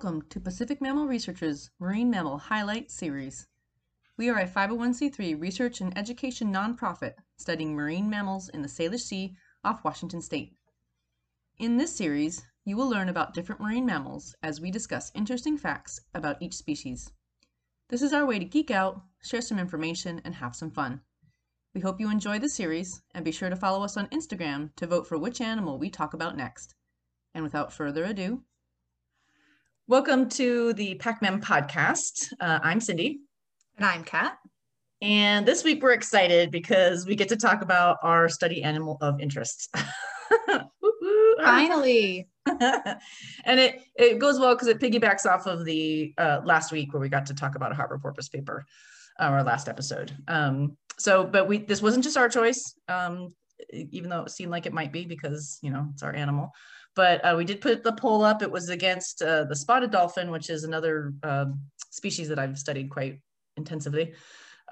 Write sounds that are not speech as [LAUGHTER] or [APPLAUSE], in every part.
Welcome to Pacific Mammal Research's Marine Mammal Highlight Series. We are a 501c3 research and education nonprofit studying marine mammals in the Salish Sea off Washington State. In this series, you will learn about different marine mammals as we discuss interesting facts about each species. This is our way to geek out, share some information, and have some fun. We hope you enjoy the series and be sure to follow us on Instagram to vote for which animal we talk about next. And without further ado, welcome to the PacMam podcast. Uh, I'm Cindy. And I'm Kat. And this week we're excited because we get to talk about our study animal of interest. [LAUGHS] Finally. [LAUGHS] and it, it goes well because it piggybacks off of the uh, last week where we got to talk about a harbor porpoise paper, uh, our last episode. Um, so, but we this wasn't just our choice, um, even though it seemed like it might be because you know it's our animal. But uh, we did put the poll up. It was against uh, the spotted dolphin, which is another um, species that I've studied quite intensively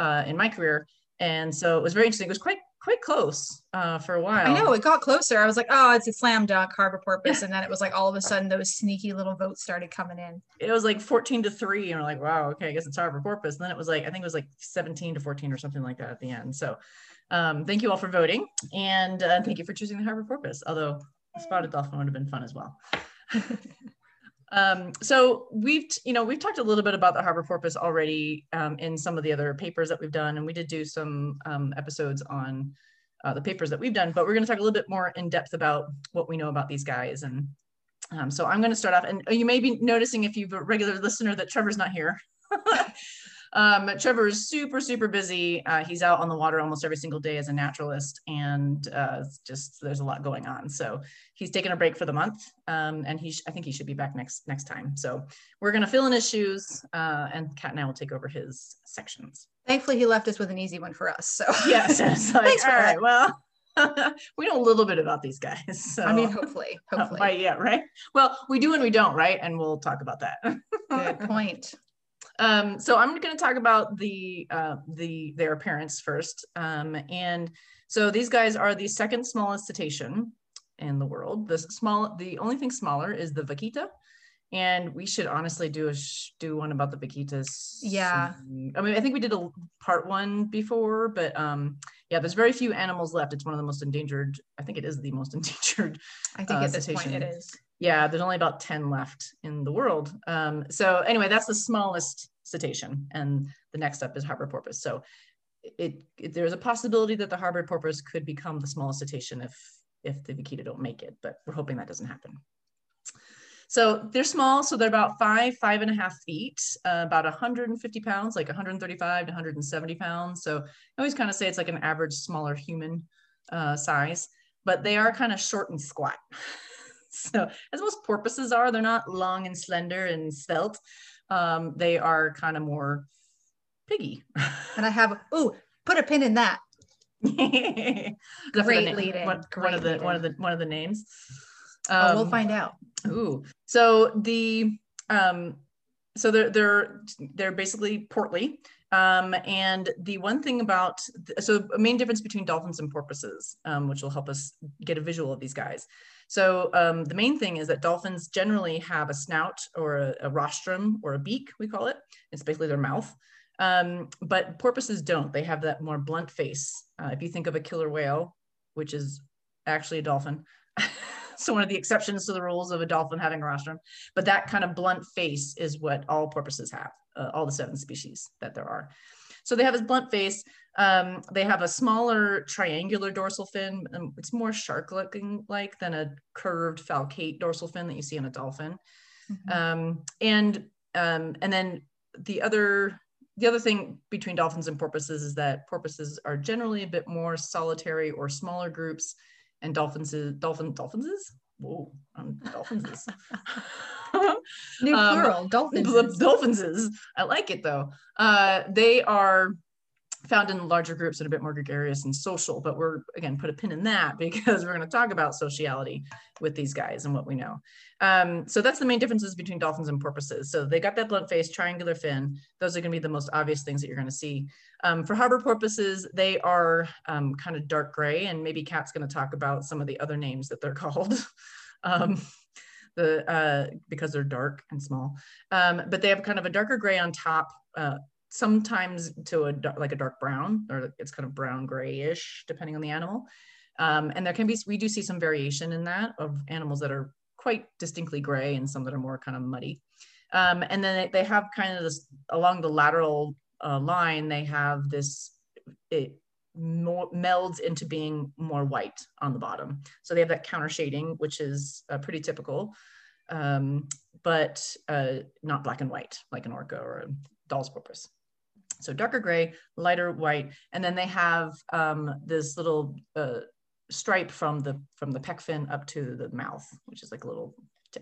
uh, in my career. And so it was very interesting. It was quite quite close uh, for a while. I know it got closer. I was like, oh, it's a slam dunk harbor porpoise, and then it was like all of a [LAUGHS] sudden those sneaky little votes started coming in. It was like fourteen to three, and we're like, wow, okay, I guess it's harbor porpoise. And then it was like I think it was like seventeen to fourteen or something like that at the end. So um, thank you all for voting, and uh, thank you for choosing the harbor porpoise. Although spotted dolphin would have been fun as well. [LAUGHS] Um, so we've, you know, we've talked a little bit about the harbor porpoise already um, in some of the other papers that we've done, and we did do some um, episodes on uh, the papers that we've done, but we're going to talk a little bit more in depth about what we know about these guys. And um, so I'm going to start off, and you may be noticing if you've a regular listener that Trevor's not here. [LAUGHS] Um, Trevor is super, super busy. Uh, he's out on the water almost every single day as a naturalist, and uh, just there's a lot going on. So he's taking a break for the month, um, and he I think he should be back next next time. So we're gonna fill in his shoes, uh, and Kat and I will take over his sections. Thankfully, he left us with an easy one for us. So yes, [LAUGHS] like, Thanks all right, well. [LAUGHS] we know a little bit about these guys. So. I mean, hopefully, [LAUGHS] hopefully. Uh, yeah, right. Well, we do and we don't, right? And we'll talk about that. Good point. Um, so I'm going to talk about the uh, the their appearance first. Um, and so these guys are the second smallest cetacean in the world. The small, the only thing smaller is the vaquita. And we should honestly do a do one about the vaquitas. Yeah. I mean, I think we did a part one before, but um, yeah, there's very few animals left. It's one of the most endangered. I think it is the most [LAUGHS] endangered. I think uh, at this cetacean. point it is yeah, there's only about 10 left in the world. Um, so anyway, that's the smallest cetacean. And the next up is harbor porpoise. So it, it, there's a possibility that the harbor porpoise could become the smallest cetacean if, if the vaquita don't make it, but we're hoping that doesn't happen. So they're small, so they're about five, five and a half feet, uh, about 150 pounds, like 135 to 170 pounds. So I always kind of say it's like an average smaller human uh, size, but they are kind of short and squat. [LAUGHS] [LAUGHS] so as most porpoises are, they're not long and slender and svelte. Um, they are kind of more piggy. and I have, oh, put a pin in that. [LAUGHS] Great leading. One, one of the leading. one of the one of the names. Um, oh, we'll um, find out. Ooh, so the um, so they're they're they're basically portly. Um, and the one thing about so a main difference between dolphins and porpoises, um, which will help us get a visual of these guys, so um, the main thing is that dolphins generally have a snout or a, a rostrum or a beak, we call it. It's basically their mouth. Um, but porpoises don't. They have that more blunt face. Uh, if you think of a killer whale, which is actually a dolphin, [LAUGHS] so one of the exceptions to the rules of a dolphin having a rostrum, but that kind of blunt face is what all porpoises have, uh, all the seven species that there are. So they have this blunt face. Um, they have a smaller triangular dorsal fin. Um, it's more shark looking like than a curved falcate dorsal fin that you see in a dolphin. Mm-hmm. Um, and um, and then the other the other thing between dolphins and porpoises is that porpoises are generally a bit more solitary or smaller groups, and dolphins dolphin dolphins is whoa um, dolphins [LAUGHS] new um, dolphins [LAUGHS] dolphins I like it though. Uh, they are found in larger groups and a bit more gregarious and social, but we're again put a pin in that [LAUGHS] because we're going to talk about sociality with these guys and what we know. Um, so that's the main differences between dolphins and porpoises. So they got that blunt face, triangular fin. Those are going to be the most obvious things that you're going to see. Um, for harbor porpoises, they are um, kind of dark gray, and maybe Kat's going to talk about some of the other names that they're [LAUGHS] called. Um, the uh, because they're dark and small. Um, but they have kind of a darker gray on top, uh, sometimes to a like a dark brown, or it's kind of brown grayish depending on the animal. Um, and there can be we do see some variation in that of animals that are quite distinctly gray and some that are more kind of muddy. Um, and then they have kind of this along the lateral uh, line, they have this it more melds into being more white on the bottom. So they have that counter shading, which is uh, pretty typical, um, but uh, not black and white like an orca or a Dall's porpoise. So darker gray, lighter white, and then they have um, this little uh, stripe from the from the pec fin up to the mouth, which is like a little.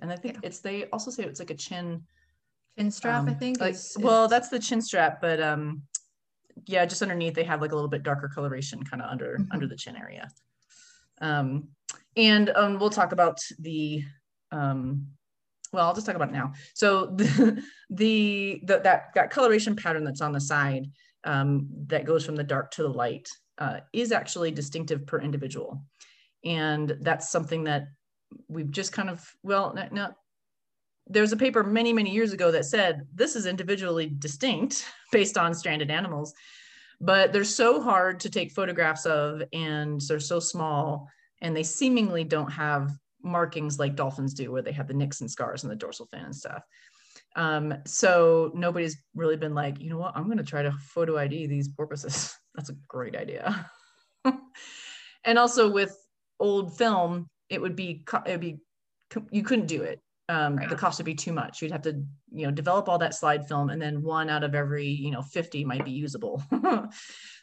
And I think yeah. it's they also say it's like a chin chin strap. Um, I think. Like, is, well, that's the chin strap, but um, yeah, just underneath they have like a little bit darker coloration kind of under mm-hmm. under the chin area. Um, and um, we'll talk about the um, well, I'll just talk about it now. So [LAUGHS] the the, the that that coloration pattern that's on the side um, that goes from the dark to the light uh, is actually distinctive per individual, and that's something that we've just kind of well, not there's a paper many, many years ago that said this is individually distinct [LAUGHS] based on stranded animals, but they're so hard to take photographs of and they're so small and they seemingly don't have markings like dolphins do, where they have the nicks and scars in the dorsal fin and stuff. Um, so nobody's really been like, you know what, I'm going to try to photo ID these porpoises. [LAUGHS] That's a great idea. [LAUGHS] and also with old film, it would be, it would be, you couldn't do it um, right. the cost would be too much. You'd have to, you know, develop all that slide film, and then one out of every, you know, 50 might be usable. [LAUGHS]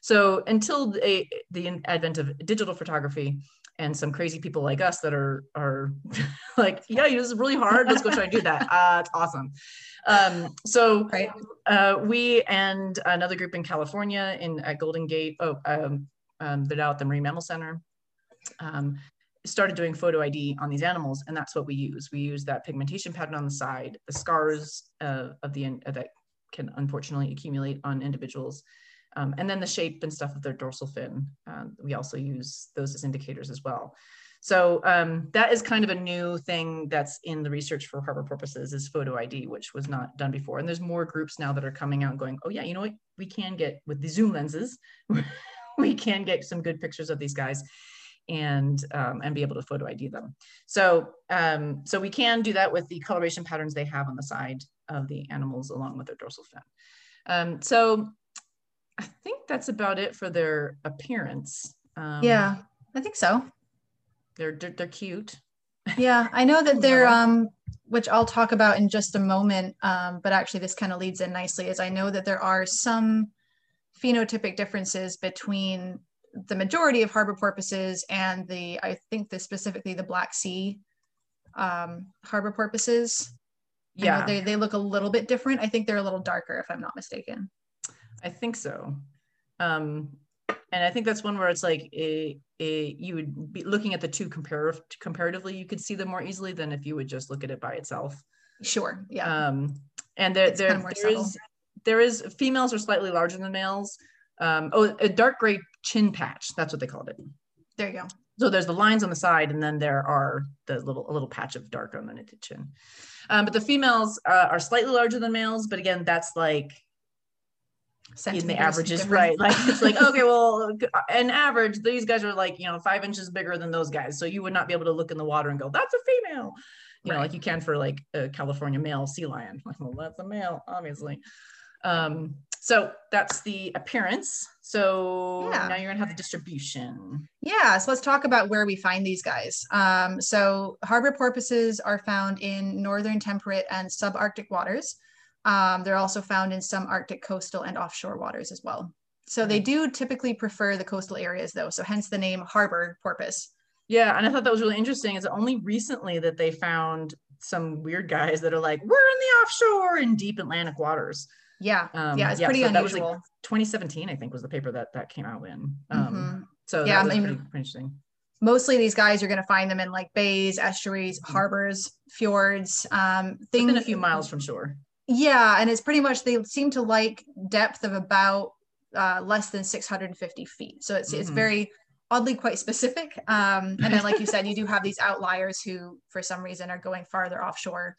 so until the, the advent of digital photography and some crazy people like us that are are [LAUGHS] like, yeah, this is really hard. Let's go try and do that. [LAUGHS] Uh, it's awesome. Um, so right. uh, we and another group in California in at Golden Gate. Oh, um, um, they're now at the Marine Mammal Center. Um, started doing photo ID on these animals, and that's what we use. We use that pigmentation pattern on the side, the scars uh, of the uh, that can unfortunately accumulate on individuals, um, and then the shape and stuff of their dorsal fin. Um, we also use those as indicators as well. So um, that is kind of a new thing that's in the research for harbor porpoises is photo ID, which was not done before. And there's more groups now that are coming out and going, oh yeah, you know what? We can get with the zoom lenses, [LAUGHS] we can get some good pictures of these guys and um, and be able to photo ID them. So um, so we can do that with the coloration patterns they have on the side of the animals along with their dorsal fin. Um, so I think that's about it for their appearance. Um, yeah, I think so. They're they're, they're cute. Yeah, I know that [LAUGHS] they're um which I'll talk about in just a moment. Um, but actually, this kind of leads in nicely. Is I know that there are some phenotypic differences between the majority of harbor porpoises and the I think the specifically the Black Sea um, harbor porpoises. Yeah, they they look a little bit different. I think they're a little darker, if I'm not mistaken. I think so. Um, and I think that's one where it's like a, a, you would be looking at the two comparative comparatively, you could see them more easily than if you would just look at it by itself. Sure. Yeah. Um, and there, there, there is, there is females are slightly larger than males. Um, oh, a dark gray chin patch. That's what they called it. There you go. So there's the lines on the side, and then there are the little a little patch of dark on the chin. Um, but the females uh, are slightly larger than males, but again, that's like in the averages, right? Like it's like [LAUGHS] okay, well, an average, these guys are like you know five inches bigger than those guys, so you would not be able to look in the water and go, that's a female, you right. know, like you can for like a California male sea lion. Like, [LAUGHS] well, that's a male, obviously. Um, so that's the appearance. So yeah. now you're gonna have the distribution. Yeah, so let's talk about where we find these guys. Um, so harbor porpoises are found in northern temperate and subarctic waters. Um, they're also found in some Arctic coastal and offshore waters as well. So they do typically prefer the coastal areas though, so hence the name harbor porpoise. Yeah, and I thought that was really interesting. Is only recently that they found some weird guys that are like, we're in the offshore in deep Atlantic waters. Yeah. Um, yeah. It's yeah, pretty so unusual. That was like 2017, I think was the paper that that came out in. Um, mm-hmm. So yeah, I mean, pretty, pretty interesting. Mostly these guys, you're going to find them in like bays, estuaries, mm-hmm. harbors, fjords, um, things. Within a few miles from shore. Yeah. And it's pretty much, they seem to like depth of about uh, less than 650 feet. So it's, mm-hmm. it's very oddly quite specific. Um, and then, like you [LAUGHS] said, you do have these outliers who, for some reason, are going farther offshore,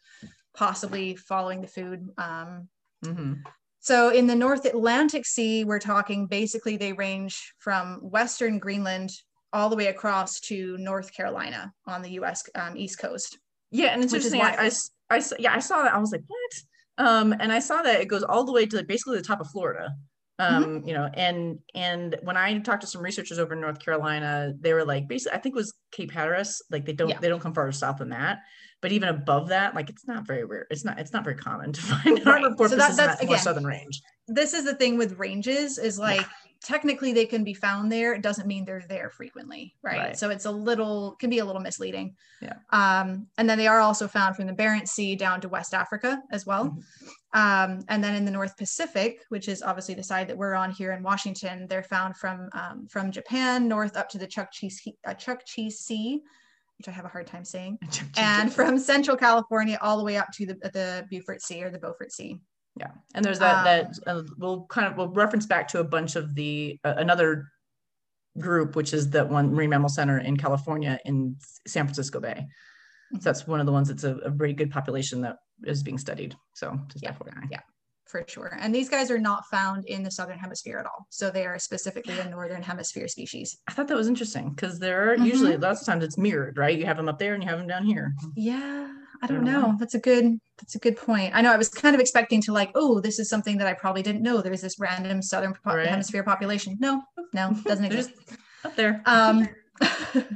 possibly following the food. Um, mm-hmm. So, in the North Atlantic Sea, we're talking basically they range from Western Greenland all the way across to North Carolina on the U.S. Um, East Coast. Yeah, and it's interesting. I, I, I, yeah, I saw that. I was like, what? Um, and I saw that it goes all the way to basically the top of Florida. Mm-hmm. Um, mm-hmm. you know, and and when I talked to some researchers over in North Carolina, they were like, basically, I think it was Cape Hatteras. Like they don't yeah. they don't come farther south than that. But even above that, like it's not very rare. It's not it's not very common to [LAUGHS] find right. harbor so that, that's, again, southern range. This is the thing with ranges is like. Yeah technically they can be found there it doesn't mean they're there frequently right, right. so it's a little can be a little misleading. Yeah. Um, and then they are also found from the Barents Sea down to West Africa as well. Mm-hmm. um, and then in the North Pacific which is obviously the side that we're on here in Washington they're found from um, from Japan north up to the Chukchi, uh, Chukchi Sea which I have a hard time saying, [LAUGHS] and from Central California all the way up to the, the Beaufort Sea or the Beaufort Sea yeah and there's that um, that uh, we'll kind of we'll reference back to a bunch of the uh, another group which is that one marine mammal center in california in san francisco bay. Mm-hmm. so that's one of the ones that's a, a very good population that is being studied. So just yeah, yeah for sure. And these guys are not found in the southern hemisphere at all. So they are specifically a northern hemisphere species. I thought that was interesting because there are mm-hmm. usually lots of times it's mirrored right? You have them up there and you have them down here. Yeah I don't know. That's a good that's a good point. I know I was kind of expecting to like, oh, this is something that I probably didn't know. There's this random southern right. hemisphere population. No, no, [LAUGHS] doesn't exist. up there. Um, [LAUGHS]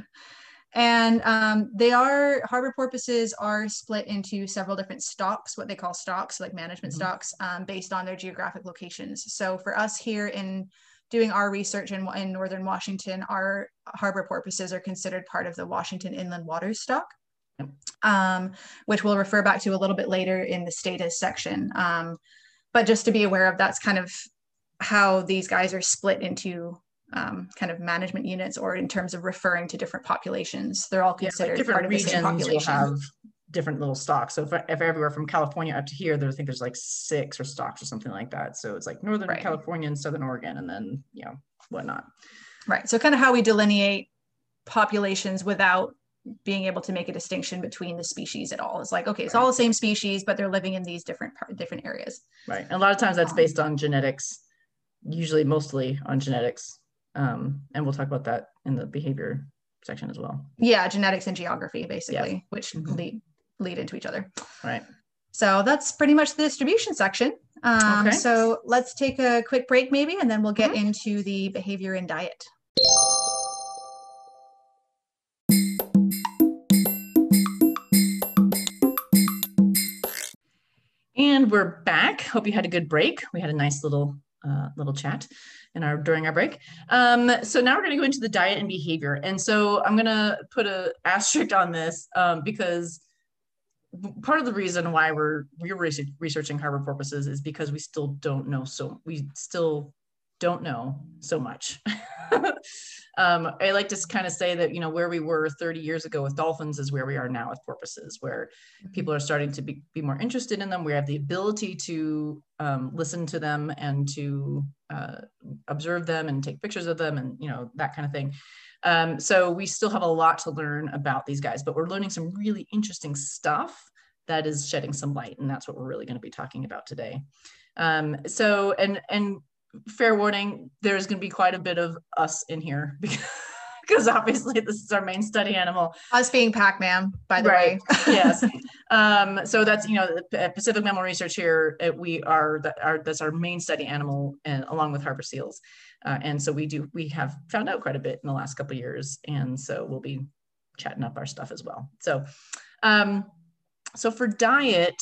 and um, they are harbor porpoises are split into several different stocks, what they call stocks, like management mm-hmm. stocks, um, based on their geographic locations. So for us here in doing our research in, in northern Washington, our harbor porpoises are considered part of the Washington Inland Waters stock um, which we'll refer back to a little bit later in the status section. Um, but just to be aware of, that's kind of how these guys are split into um, kind of management units or in terms of referring to different populations. They're all considered yeah, like different part regions of the same population. Will have different little stocks. So if, if everywhere from California up to here, there, I think there's like six or stocks or something like that. So it's like Northern right. California and Southern Oregon and then, you know, whatnot. Right. So kind of how we delineate populations without being able to make a distinction between the species at all. It's like, okay, it's all the same species, but they're living in these different different areas. Right. And a lot of times that's um, based on genetics, usually mostly on genetics. Um, and we'll talk about that in the behavior section as well. Yeah, genetics and geography, basically, yeah. which mm-hmm. lead lead into each other. Right. So that's pretty much the distribution section. Um, okay. So let's take a quick break, maybe, and then we'll get mm-hmm. into the behavior and diet. And we're back. Hope you had a good break. We had a nice little uh, little chat in our during our break. Um, so now we're going to go into the diet and behavior. And so I'm going to put a asterisk on this um, because part of the reason why we're we're researching harbor porpoises is because we still don't know so we still don't know so much. [LAUGHS] um, I like to kind of say that, you know, where we were 30 years ago with dolphins is where we are now with porpoises, where mm-hmm. people are starting to be, be more interested in them. We have the ability to um, listen to them and to uh, observe them and take pictures of them and, you know, that kind of thing. Um, so we still have a lot to learn about these guys, but we're learning some really interesting stuff that is shedding some light. And that's what we're really going to be talking about today. Um, so, and, and fair warning, there's going to be quite a bit of us in here because [LAUGHS] because obviously this is our main study animal. Us being PacMam, by the right. way. [LAUGHS] yes. Um, so that's you know Pacific Mammal Research here. we are that our that's our main study animal, and along with harbor seals. Uh, and so we do we have found out quite a bit in the last couple of years, and so we'll be chatting up our stuff as well. So, um, so for diet.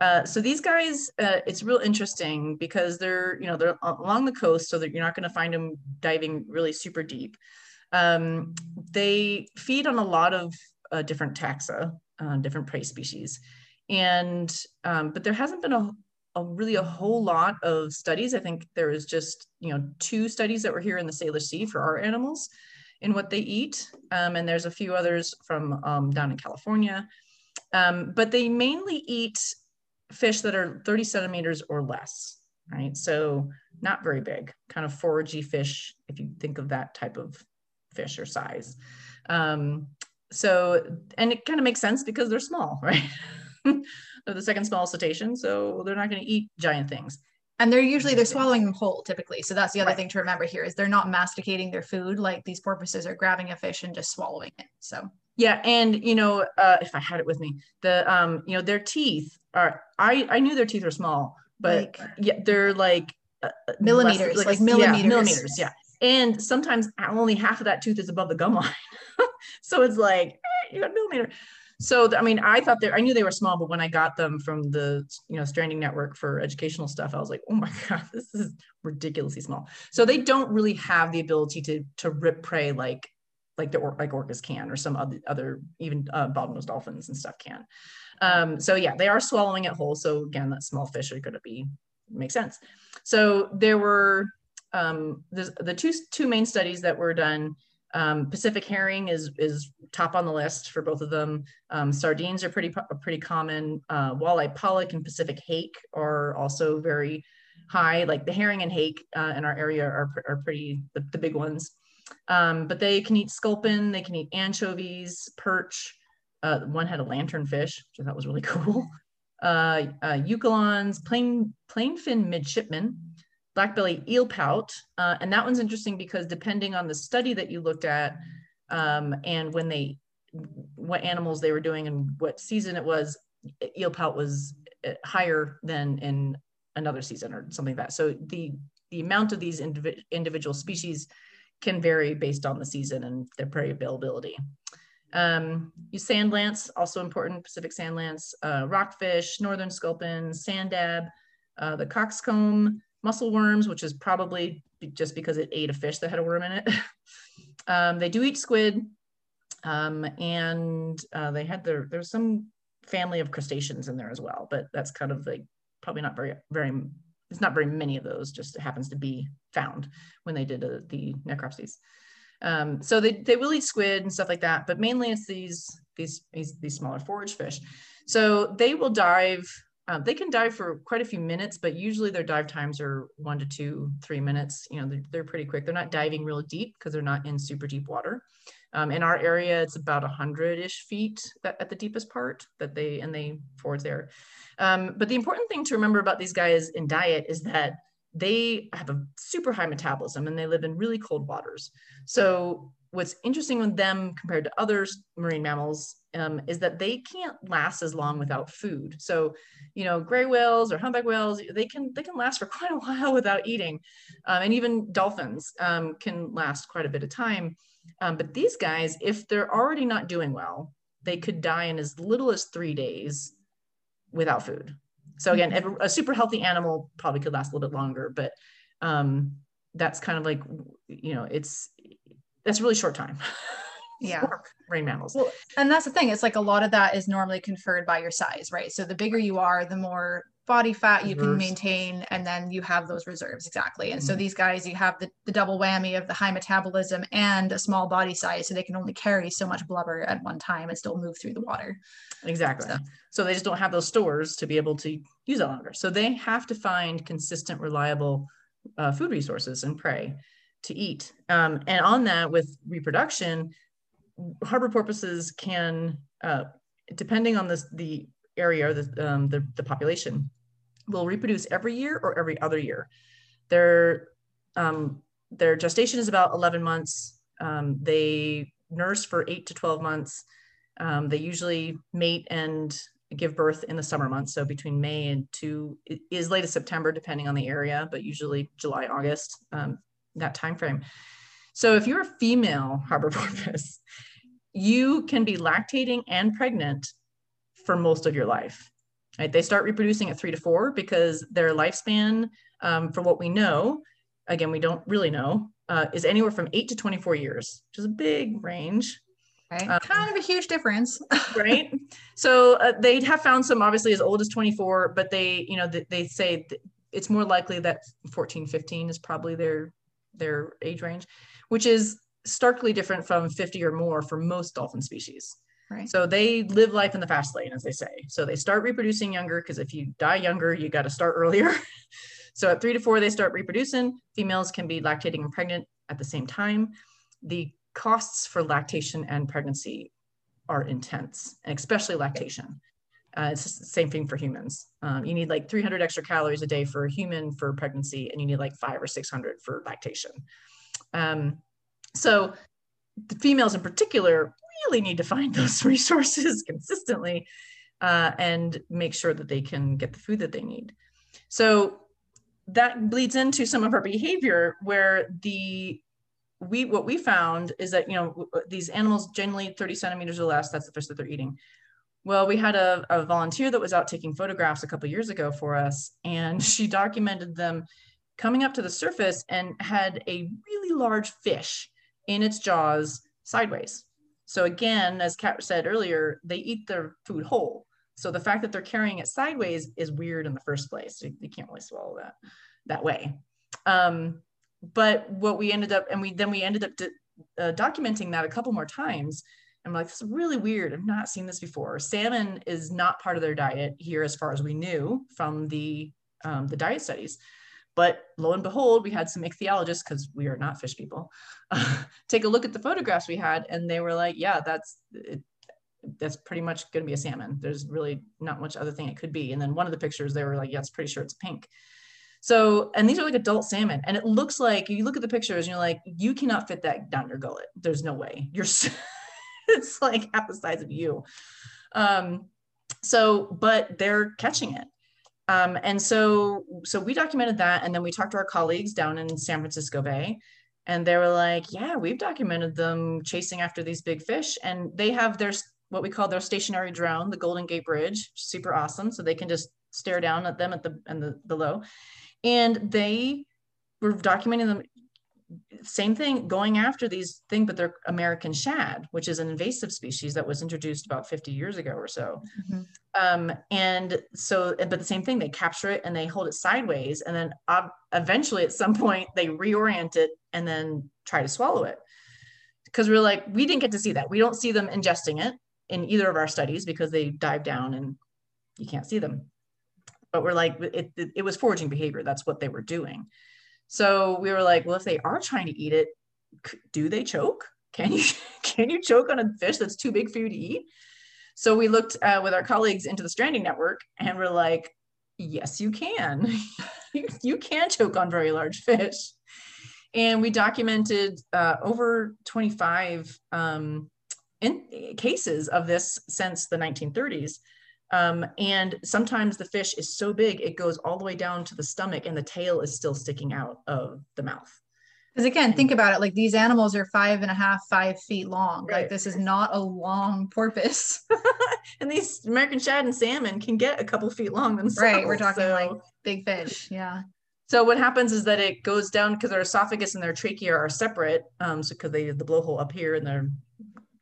Uh, so these guys, uh, it's real interesting because they're, you know, they're along the coast, so that you're not going to find them diving really super deep. Um, they feed on a lot of uh, different taxa, uh, different prey species, and um, but there hasn't been a, a, really a whole lot of studies. I think there is just, you know, two studies that were here in the Salish Sea for our animals in what they eat, um, and there's a few others from um, down in California. Um, but they mainly eat fish that are 30 centimeters or less, right? So not very big, kind of foragey fish, if you think of that type of fish or size. Um, so, and it kind of makes sense because they're small, [LAUGHS] right? they're the second smallest cetacean, so they're not going to eat giant things. And they're usually they're swallowing them whole typically. So that's the other right. thing to remember here is they're not masticating their food like these porpoises are grabbing a fish and just swallowing it. So yeah, and you know, uh, if I had it with me, the um, you know, their teeth are I I knew their teeth were small, but like, yeah, they're like uh, uh millimeters, less, like, like, millimeters. Yeah, millimeters, yeah. And sometimes only half of that tooth is above the gum line. [LAUGHS] so it's like, eh, you got a millimeter. So, I mean, I thought they I knew they were small, but when I got them from the, you know, Stranding Network for educational stuff, I was like, oh my [LAUGHS] God, this is ridiculously small. So they don't really have the ability to, to rip prey like, like the, like orcas can, or some other, other even uh, bottlenose dolphins and stuff can. Um, so yeah, they are swallowing it whole. So again, that small fish are going to be, makes sense. So there were um, the, the two, two main studies that were done um, Pacific herring is is top on the list for both of them. Um, sardines are pretty pretty common. Uh, walleye pollock and Pacific hake are also very high. Like the herring and hake uh, in our area are, are pretty the, the big ones. Um, but they can eat sculpin, they can eat anchovies, perch. Uh, one had a lanternfish, which I thought was really [LAUGHS] cool. Uh, uh, eulachons, plain plain fin midshipman, blackbelly eel pout. Uh, and that one's interesting because depending on the study that you looked at um, and when they, what animals they were doing and what season it was, eel pout was uh, higher than in another season or something like that. So the, the amount of these indiv individual species can vary based on the season and their prey availability. Um, you sand lance, also important, Pacific sand lance, uh, rockfish, northern sculpin, sand dab, uh, the coxcomb, mussel worms, which is probably just because it ate a fish that had a worm in it. [LAUGHS] um, they do eat squid, um, and uh, they had their there's some family of crustaceans in there as well, but that's kind of like probably not very very it's not very many of those. Just happens to be found when they did uh, the necropsies. Um, so they, they will eat squid and stuff like that, but mainly it's these these these, smaller forage fish. So they will dive um, they can dive for quite a few minutes, but usually their dive times are one to two, three minutes. You know, they're, they're pretty quick. They're not diving real deep because they're not in super deep water. Um, in our area, it's about a hundred-ish feet at, at, the deepest part that they and they forage there. Um, but the important thing to remember about these guys in diet is that they have a super high metabolism and they live in really cold waters. So what's interesting with them compared to other marine mammals um, is that they can't last as long without food. So, you know, gray whales or humpback whales, they can they can last for [LAUGHS] quite a while without eating, um, and even dolphins um, can last quite a bit of time. Um, but these guys, if they're already not doing well, they could die in as little as three days without food. So again, mm-hmm. a super healthy animal probably could last a little bit longer, but um, that's kind of like you know, it's that's really short time. [LAUGHS] yeah marine mammals well and that's the thing it's like a lot of that is normally conferred by your size right so the bigger you are the more body fat you can maintain and then you have those reserves exactly. And mm-hmm. so these guys you have the, the double whammy of the high metabolism and a small body size so they can only carry so much blubber at one time and still move through the water. Exactly. So, so they just don't have those stores to be able to use it longer. So they have to find consistent reliable uh, food resources and prey to eat. Um, and on that with reproduction harbor porpoises can, uh, depending on this, the area or the, um, the, the, population, will reproduce every year or every other year. Their, um, their gestation is about 11 months. Um, they nurse for eight to 12 months. Um, they usually mate and give birth in the summer months. So between May and two is late as September, depending on the area, but usually July, August, um, that time frame. So if you're a female harbor porpoise, [LAUGHS] you can be lactating and pregnant for most of your life. Right? They start reproducing at three to four because their lifespan, um, for what we know, again, we don't really know, uh, is anywhere from eight to 24 years, which is a big range. Right. Um, kind of a huge difference. [LAUGHS] right. So uh, they have found some obviously as old as 24, but they, you know, they, they say it's more likely that 14, 15 is probably their, their age range which is starkly different from 50 or more for most dolphin species. Right. So they live life in the fast lane, as they say. So they start reproducing younger because if you die younger, you got to start earlier. [LAUGHS] so at three to four, they start reproducing. Females can be lactating and pregnant at the same time. The costs for lactation and pregnancy are intense, and especially lactation. Uh, it's the same thing for humans. Um, you need like 300 extra calories a day for a human for pregnancy, and you need like five or 600 for lactation. Um, so the females in particular really need to find [LAUGHS] those resources consistently uh, and make sure that they can get the food that they need. So that bleeds into some of our behavior where the we what we found is that you know these animals generally 30 centimeters or less that's the fish that they're eating well we had a, a volunteer that was out taking photographs a couple years ago for us and she documented them coming up to the surface and had a really large fish in its jaws sideways so again as kat said earlier they eat their food whole. So the fact that they're carrying it sideways is weird in the first place. You, you can't really swallow that that way. Um, but what we ended up and we then we ended up uh, documenting that a couple more times. I'm like this is really weird. I've not seen this before. Salmon is not part of their diet here as far as we knew from the um, the diet studies but lo and behold we had some ichthyologists because we are not fish people [LAUGHS] take a look at the photographs we had and they were like yeah that's it, that's pretty much going to be a salmon there's really not much other thing it could be and then one of the pictures they were like yeah it's pretty sure it's pink so, and these are like adult salmon, and it looks like you look at the pictures and you're like, you cannot fit that down your gullet. There's no way. You're, [LAUGHS] it's like half the size of you. Um, so, but they're catching it. Um, and so, so we documented that, and then we talked to our colleagues down in San Francisco Bay, and they were like, "Yeah, we've documented them chasing after these big fish, and they have their what we call their stationary drone, the Golden Gate Bridge, super awesome. So they can just stare down at them at the and the below, and they were documenting them same thing going after these things but they're american shad which is an invasive species that was introduced about 50 years ago or so. Mm-hmm. um, and so but the same thing they capture it and they hold it sideways and then uh, eventually at some point they reorient it and then try to swallow it. Because we're like we didn't get to see that. We don't see them ingesting it in either of our studies because they dive down and you can't see them. But we're like it, it, it was foraging behavior. That's what they were doing so we were like well if they are trying to eat it do they choke? Can you [LAUGHS] can you choke on a fish that's too big for you to eat? So we looked uh, with our colleagues into the stranding network and we're like yes you can. [LAUGHS] You, can choke on very large fish. And we documented uh, over 25 um, in, cases of this since the 1930s um, and sometimes the fish is so big, it goes all the way down to the stomach and the tail is still sticking out of the mouth. Because again, think about it like these animals are five and a half, five feet long. Right. Like this is not a long porpoise. [LAUGHS] and these American shad and salmon can get a couple feet long themselves. Right. We're talking so. like big fish. Yeah. So what happens is that it goes down because their esophagus and their trachea are separate. Um, so because they have the blowhole up here and their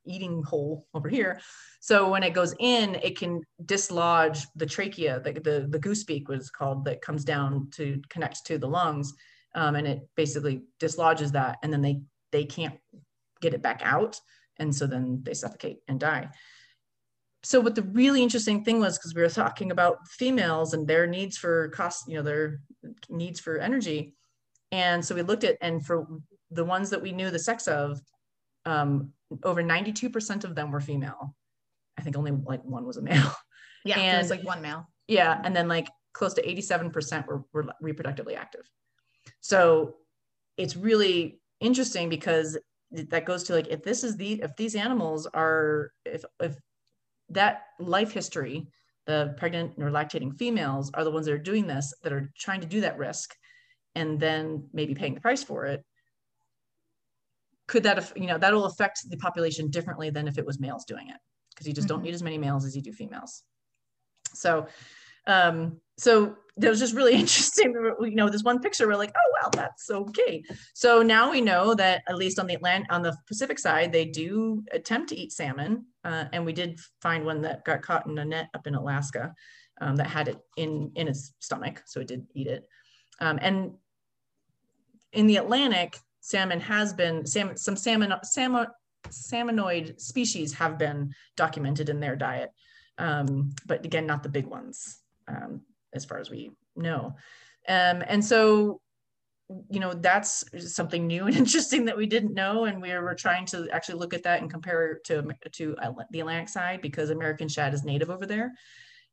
eating hole over here. So when it goes in, it can dislodge the trachea, the, the, the goose beak was called, that comes down to connect to the lungs. Um, and it basically dislodges that. And then they, they can't get it back out. And so then they suffocate and die. So what the really interesting thing was, because we were talking about females and their needs for cost, you know, their needs for energy. And so we looked at, and for the ones that we knew the sex of, um, over 92% of them were female I think only like one was a male. [LAUGHS] Yeah, and, it was like one male. Yeah, and then like close to 87% were, were reproductively active. So it's really interesting because that goes to like if this is the if these animals are if if that life history the pregnant or lactating females are the ones that are doing this that are trying to do that risk and then maybe paying the price for it could that you know that'll affect the population differently than if it was males doing it because you just mm-hmm. don't need as many males as you do females. So, um, so that was just really [LAUGHS] interesting. You know, this one picture, we're like, oh well, that's okay. So now we know that at least on the Atlantic, on the Pacific side, they do attempt to eat salmon, uh, and we did find one that got caught in a net up in Alaska um, that had it in in its stomach, so it did eat it. Um, and in the Atlantic, salmon has been salmon, some salmon salmon salmonoid species have been documented in their diet, um, but again, not the big ones, um, as far as we know. Um, and so you know that's something new and [LAUGHS] interesting that we didn't know. And we were trying to actually look at that and compare to to the atlantic side because american shad is native over there.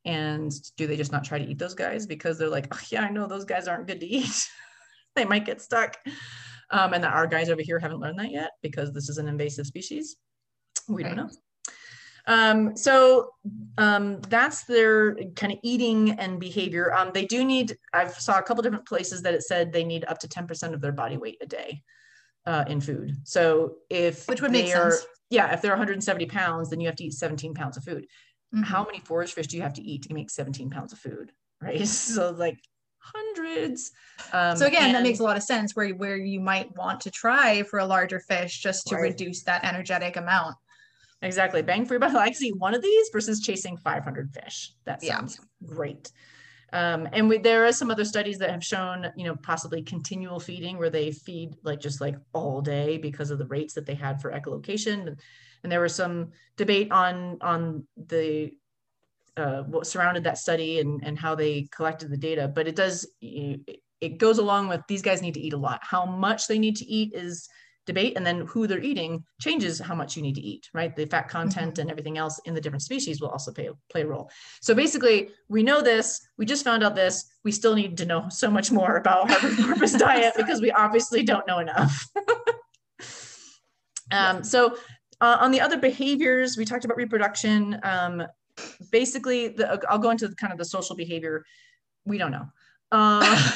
And do they just not try to eat those guys? Because they're like oh, yeah i know those guys aren't good to eat. [LAUGHS] They might get stuck um, and that our guys over here haven't learned that yet because this is an invasive species we don't know um, so um, that's their kind of eating and behavior. Um, they do need, I've saw a couple different places that it said they need up to 10% of their body weight a day uh, in food. So if which would make are, sense. Yeah, if they're 170 pounds, then you have to eat 17 pounds of food. Mm-hmm. How many forage fish do you have to eat to make 17 pounds of food? Right. [LAUGHS] So like hundreds. Um, so again, and, that makes a lot of sense where, where you might want to try for a larger fish just to right. reduce that energetic amount. Exactly. Bang for your buck. [LAUGHS] I can see one of these versus chasing 500 fish. That sounds yeah. great. Um, and we, there are some other studies that have shown, you know, possibly continual feeding where they feed like just like all day because of the rates that they had for echolocation. And, and there was some debate on on the uh, what surrounded that study and and how they collected the data. But it does it goes along with these guys need to eat a lot. How much they need to eat is debate and then who they're eating changes how much you need to eat right the fat content mm-hmm. and everything else in the different species will also play, play a role so basically we know this we just found out this we still need to know so much more about harbor porpoise [LAUGHS] diet because we obviously don't know enough [LAUGHS] um, so uh, on the other behaviors we talked about reproduction um, basically the, i'll go into the, kind of the social behavior we don't know [LAUGHS] uh,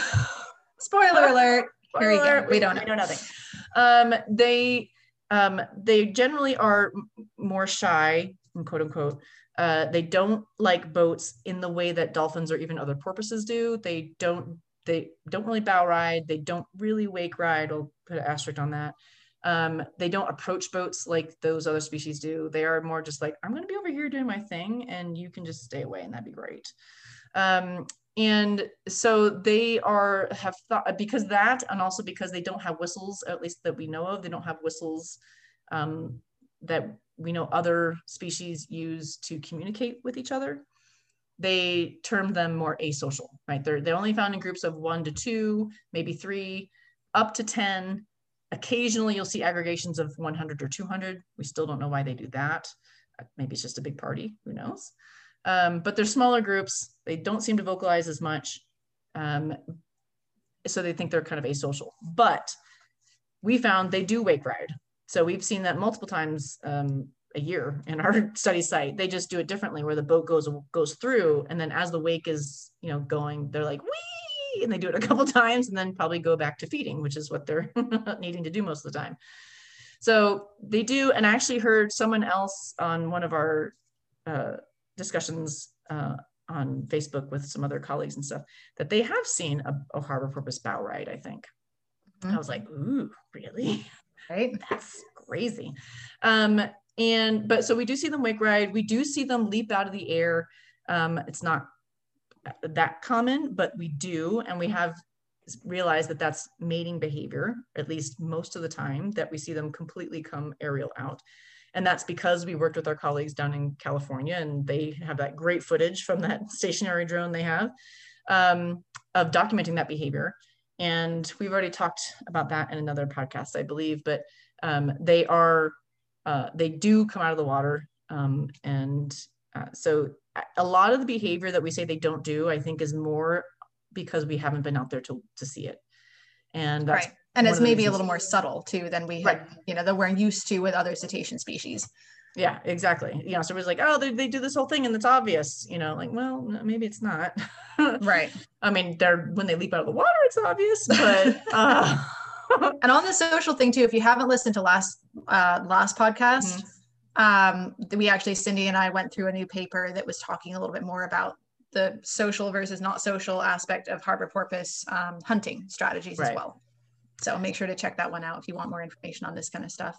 spoiler alert here you go we don't know, we know nothing um, they um, they generally are more shy, quote unquote. Uh, they don't like boats in the way that dolphins or even other porpoises do. They don't they don't really bow ride. They don't really wake ride. I'll put an asterisk on that. Um, they don't approach boats like those other species do. They are more just like, I'm going to be over here doing my thing and you can just stay away and that'd be great. Um, and so they are have thought because that and also because they don't have whistles at least that we know of they don't have whistles um, that we know other species use to communicate with each other they term them more asocial right they're, they're only found in groups of one to two maybe three up to 10 occasionally you'll see aggregations of 100 or 200 we still don't know why they do that maybe it's just a big party who knows um, but they're smaller groups. They don't seem to vocalize as much. Um, so they think they're kind of asocial. But we found they do wake ride. So we've seen that multiple times um, a year in our [LAUGHS] study site. They just do it differently where the boat goes goes through and then as the wake is, you know, going, they're like, wee, and they do it a couple [LAUGHS] times and then probably go back to feeding, which is what they're [LAUGHS] needing to do most of the time. So they do, and I actually heard someone else on one of our uh, discussions uh, on Facebook with some other colleagues and stuff that they have seen a, a harbor porpoise bow ride, I think. Mm-hmm. I was like, ooh, really? Right. [LAUGHS] That's crazy. Um, and but so we do see them wake ride. We do see them leap out of the air. Um, it's not that common, but we do, and we have realized that that's mating behavior, at least most of the time, that we see them completely come aerial out. And that's because we worked with our colleagues down in California and they have that great footage from that [LAUGHS] stationary drone they have um, of documenting that behavior. And we've already talked about that in another podcast, I believe, but um, they are, uh, they do come out of the water. Um, and uh, so a lot of the behavior that we say they don't do, I think is more because we haven't been out there to, to see it. And that's right and it's maybe a little more subtle too than we had, right. you know, that we're used to with other cetacean species. Yeah, exactly. You know, so it's like, oh, they, they do this whole thing and it's obvious, you know, like, well, maybe it's not. [LAUGHS] right. I mean, they're when they leap out of the water, it's obvious, [LAUGHS] but uh [LAUGHS] and on the social thing too, if you haven't listened to last uh last podcast, mm-hmm. Um, we actually Cindy and I went through a new paper that was talking a little bit more about the social versus not social aspect of harbor porpoise um, hunting strategies right. as well. So make sure to check that one out if you want more information on this kind of stuff.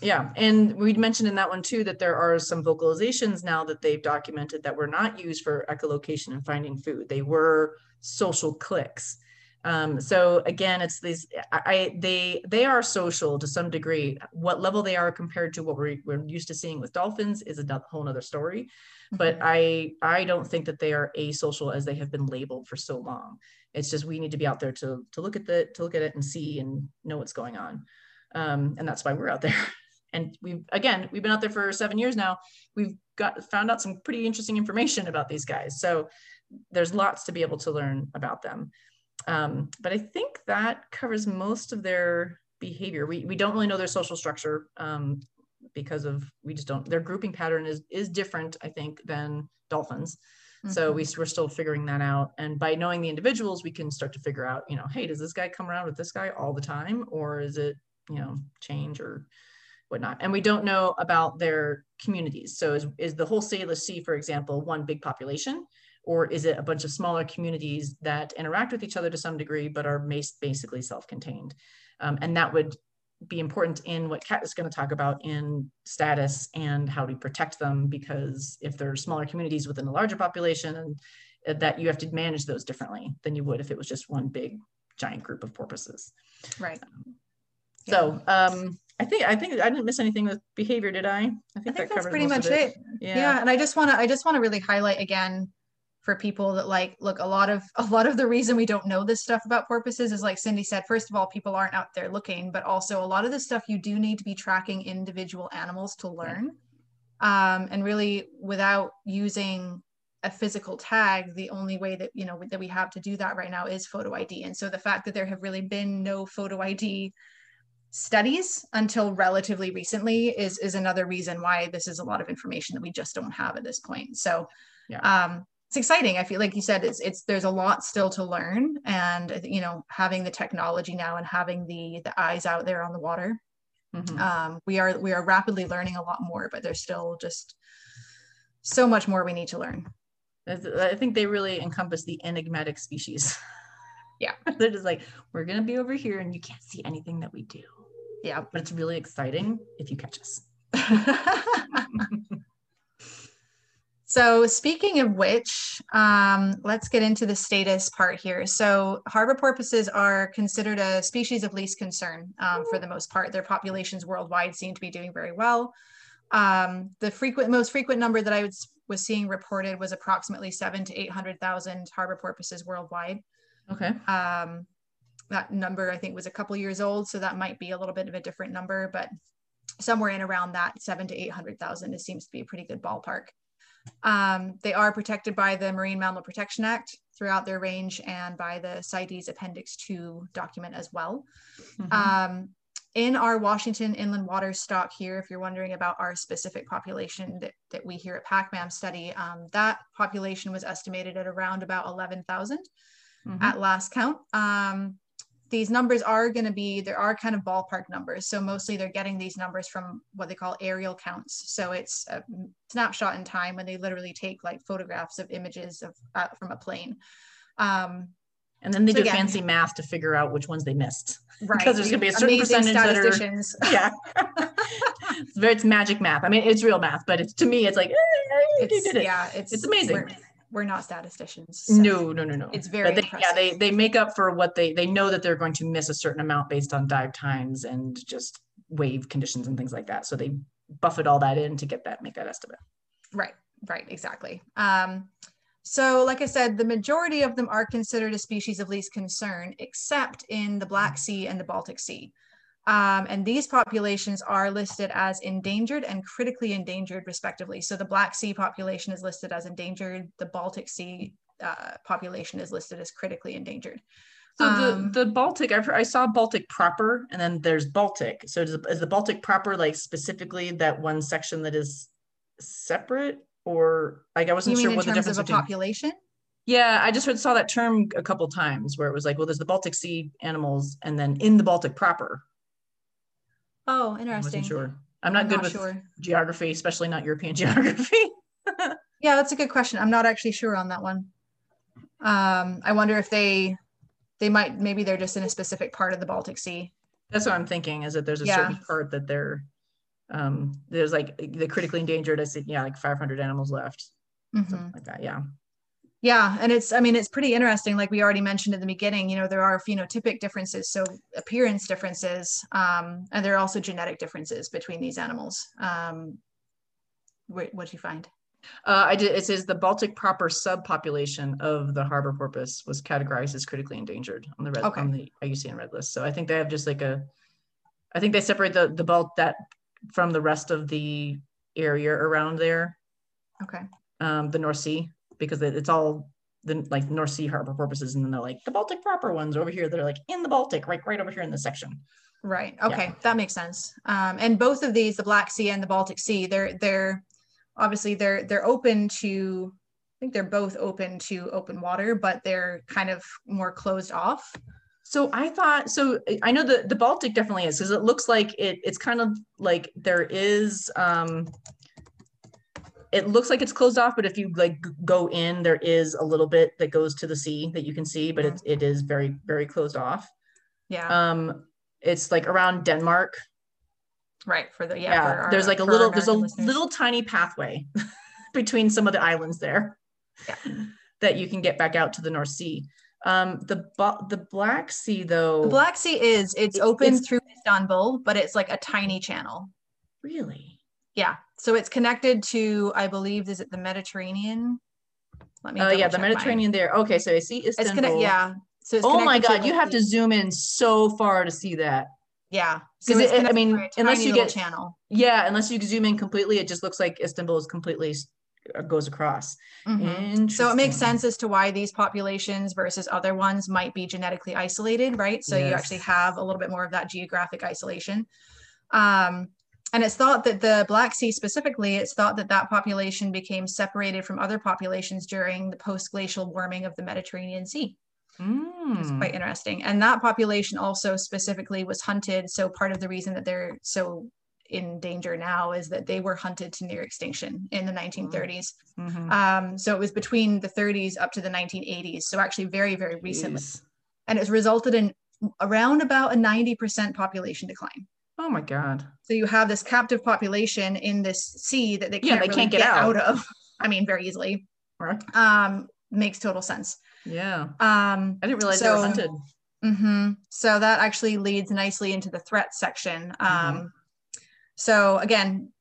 Yeah, and we mentioned in that one too that there are some vocalizations now that they've documented that were not used for echolocation and finding food. They were social clicks. Um, so again, it's these, I, they, they are social to some degree. What level they are compared to what we're, we're used to seeing with dolphins is a whole other story. But Mm-hmm. I, I don't think that they are asocial as they have been labeled for so long. It's just, we need to be out there to, to look at the, to look at it and see and know what's going on. Um, and that's why we're out there. [LAUGHS] And we've, again, we've been out there for seven years now. We've got, found out some pretty interesting information about these guys. So there's lots to be able to learn about them. Um, but I think that covers most of their behavior. We, we don't really know their social structure um, because of, we just don't, their grouping pattern is, is different, I think, than dolphins. So we, we're still figuring that out. And by knowing the individuals, we can start to figure out, you know, hey, does this guy come around with this guy all the time? Or is it, you know, change or whatnot? And we don't know about their communities. So is, is the whole Salish Sea, for example, one big population? Or is it a bunch of smaller communities that interact with each other to some degree, but are basically self-contained? Um, and that would be important in what Kat is going to talk about in status and how to protect them, because if there are smaller communities within a larger population, and uh, that you have to manage those differently than you would if it was just one big giant group of porpoises. Right. So um, I think I think I didn't miss anything with behavior, did I? I think, I think that that's pretty much of it. Yeah. yeah and i just want to i just want to really highlight again for people that like look a lot of [LAUGHS] a lot of the reason we don't know this stuff about porpoises is like cindy said first of all people aren't out there looking but also a lot of the stuff you do need to be tracking individual animals to learn. Um, and really without using a physical tag the only way that you know that we have to do that right now is photo id and so the fact that there have really been no photo id studies until relatively recently is is another reason why this is a lot of information that we just don't have at this point. So Yeah. um it's exciting i feel like you said it's it's there's a lot still to learn and you know having the technology now and having the the eyes out there on the water Mhm. um we are we are rapidly learning a lot more but there's still just so much more we need to learn I think they really encompass the enigmatic species. Yeah. [LAUGHS] They're just like, we're going to be over here and you can't see anything that we do. yeah But it's really exciting if you catch us. [LAUGHS] So speaking of which, um, let's get into the status part here. So harbor porpoises are considered a species of least concern um, for the most part. Their populations worldwide seem to be doing very well. Um, the frequent, most frequent number that I was, was seeing reported was approximately seven to 800,000 harbor porpoises worldwide. Okay. Um, that number I think was a couple years old, so that might be a little bit of a different number, but somewhere in around that seven to 800,000, it seems to be a pretty good ballpark. Um, they are protected by the Marine Mammal Protection Act throughout their range and by the CITES Appendix 2 document as well. Mhm. Um, in our Washington inland water stock here, if you're wondering about our specific population that, that we here at PacMam study, um, that population was estimated at around about 11,000 Mhm. at last count. Um, these numbers are going to be, there are kind of ballpark numbers. So mostly they're getting these numbers from what they call aerial counts. So it's a snapshot in time when they literally take like photographs of images of uh, from a plane. Um, and then they so do again- fancy math to figure out which ones they missed. [LAUGHS] right. Because there's gonna be a certain Amazing percentage that are- statisticians. [LAUGHS] Yeah. it's very, it's magic math. I mean, it's real math, but it's to me, it's like, eh, you It's, did it. yeah, it's, It's amazing. We're, not statisticians. so- No, no, no, no. It's very But they, yeah, they they make up for what they they know that they're going to miss a certain amount based on dive times and just wave conditions and things like that. So they buffet all that in to get that make that estimate. Right, right, exactly. Um, so, like I said, the majority of them are considered a species of least concern, except in the Black Sea and the Baltic Sea. Um, and these populations are listed as endangered and critically endangered, respectively. So, the Black Sea population is listed as endangered, the Baltic Sea uh, population is listed as critically endangered. So Um, the the Baltic, I've, I saw Baltic proper, and then there's Baltic. So is, is the Baltic proper like specifically that one section that is separate, or like I wasn't sure what the difference of a between. population? Yeah, I just heard saw that term a couple times where it was like, well, there's the Baltic Sea animals, and then in the Baltic proper. Oh, I wasn't interesting. sure. I'm not I'm good not with sure. geography, especially not European [LAUGHS] geography. [LAUGHS] Yeah, that's a good question. I'm not actually sure on that one. Um, I wonder if they they might maybe they're just in a specific part of the Baltic Sea. That's what I'm thinking is that there's a Yeah. certain part that they're um there's like the critically endangered. I said, yeah, like 500 animals left, Mhm. something like that. Yeah. Yeah, and it's I mean it's pretty interesting. Like we already mentioned in the beginning, you know there are phenotypic differences, so appearance differences, um, and there are also genetic differences between these animals. Um, what what you find? Uh, I did. It says the Baltic proper subpopulation of the harbor porpoise was categorized as critically endangered on the red okay. on the IUCN red list. So I think they have just like a, I think they separate the the Balt that from the rest of the area around there. Okay. Um, the North Sea because it's all the like North Sea harbor porpoises, and then they're like the Baltic proper ones over here. They're like in the Baltic, right, right over here in this section. Right. Okay, yeah. that makes sense. Um, and both of these, the Black Sea and the Baltic Sea, they're they're obviously they're they're open to. I think they're both open to open water, but they're kind of more closed off. So I thought so. I know the the Baltic definitely is because it looks like it. It's kind of like there is. um it looks like it's closed off, but if you like go in, there is a little bit that goes to the sea that you can see, but it's it is very very closed off. Yeah. Um, it's like around Denmark. Right for the yeah. yeah our, there's like a little there's a listeners. little tiny pathway [LAUGHS] between some of the islands there. Yeah. [LAUGHS] That you can get back out to the North Sea. Um, the the Black Sea though. The Black Sea is it's open it's, through Istanbul, but it's like a tiny channel. Really? Yeah. So it's connected to, I believe, is it the Mediterranean? Let me. Oh yeah, the Mediterranean there. Okay, so I see Istanbul. It's connect, yeah. So oh my God, you have to zoom in so far to see that. Yeah, because so I mean, unless you get channel. Yeah, unless you zoom in completely, it just looks like Istanbul is completely uh, goes across. Mm-hmm. So it makes sense as to why these populations versus other ones might be genetically isolated, right? So yes. you actually have a little bit more of that geographic isolation. Um, and it's thought that the Black Sea specifically, it's thought that that population became separated from other populations during the post-glacial warming of the Mediterranean Sea. Mm. It's quite interesting. And that population also specifically was hunted. So part of the reason that they're so in danger now is that they were hunted to near extinction in the 1930s. Mm-hmm. Um, so it was between the 30s up to the 1980s. So actually very, very recently. Jeez. And it's resulted in around about a 90% population decline. Oh my God. So you have this captive population in this sea that they can't, yeah, they really can't get, get out. out. of. [LAUGHS] I mean, very easily. Right. Um, makes total sense. Yeah. Um, I didn't realize so, they were hunted. Mm-hmm. So that actually leads nicely into the threat section. Um, mm-hmm. So again,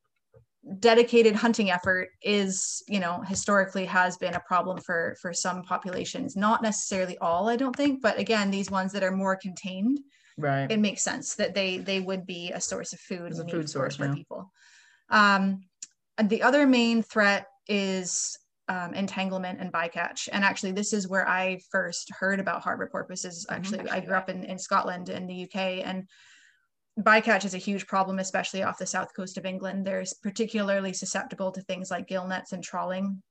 dedicated hunting effort is, you know, historically has been a problem for for some populations. Not necessarily all, I don't think, but again, these ones that are more contained right. It makes sense that they they would be a source of food a food source for people. Um, and the other main threat is um, entanglement and bycatch. And actually this is where i first heard about harbor porpoises actually mm-hmm. i grew up in, in scotland in the uk and bycatch is a huge problem especially off the south coast of england. They're particularly susceptible to things like gill nets and trawling.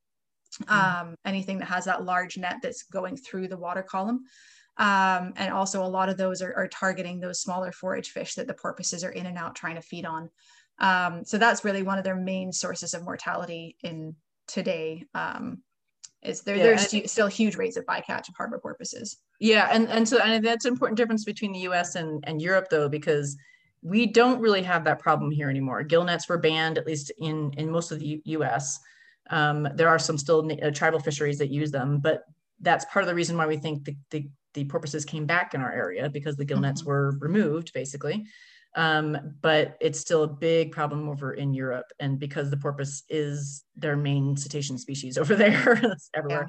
Mm-hmm. um, anything that has that large net that's going through the water column um, and also a lot of those are, are, targeting those smaller forage fish that the porpoises are in and out trying to feed on. Um, so that's really one of their main sources of mortality in today. Um, is there, yeah, there's still huge rates of bycatch of harbor porpoises. Yeah, and, and so and that's an important difference between the US and, and Europe though, because we don't really have that problem here anymore. Gill nets were banned, at least in, in most of the U- US. Um, there are some still uh, tribal fisheries that use them, but that's part of the reason why we think the, the the porpoises came back in our area because the gill nets mm-hmm. were removed basically. Um, but it's still a big problem over in Europe. And because the porpoise is their main cetacean species [LAUGHS] over there, that's everywhere,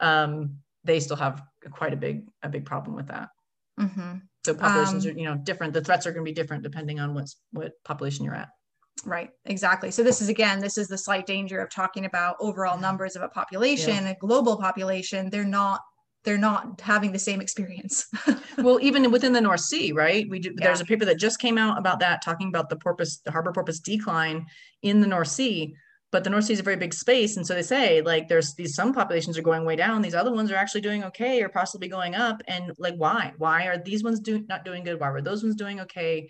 yeah. um, they still have quite a big, a big problem with that. Mm-hmm. So populations um, are, you know, different. The threats are going to be different depending on what's, what population you're at. Right, exactly. So this is again, this is the slight danger of talking about overall mm-hmm. numbers of a population, yeah. a global population. They're not they're not having the same experience. [LAUGHS] well, even within the North Sea, right? We do, yeah. there's a paper that just came out about that, talking about the porpoise, the harbor porpoise decline in the North Sea. But the North Sea is a very big space, and so they say like there's these some populations are going way down, these other ones are actually doing okay or possibly going up, and like why? Why are these ones do, not doing good? Why were those ones doing okay?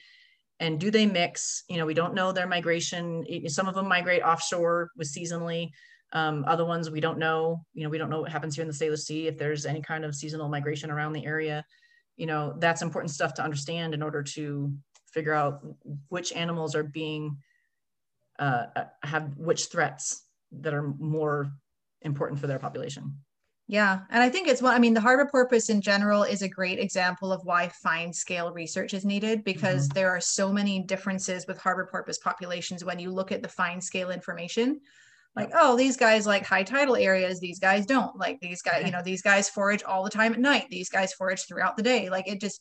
And do they mix? You know, we don't know their migration. Some of them migrate offshore with seasonally um, other ones we don't know, you know, we don't know what happens here in the Salish Sea, if there's any kind of seasonal migration around the area. You know, that's important stuff to understand in order to figure out which animals are being, uh, uh have which threats that are more important for their population. Yeah, and I think it's one. I mean, the harbor porpoise in general is a great example of why fine scale research is needed because mm-hmm. there are so many differences with harbor porpoise populations when you look at the fine scale information. Like, oh, these guys like high tidal areas, these guys don't. Like these guys, you know, these guys forage all the time at night. These guys forage throughout the day. Like it just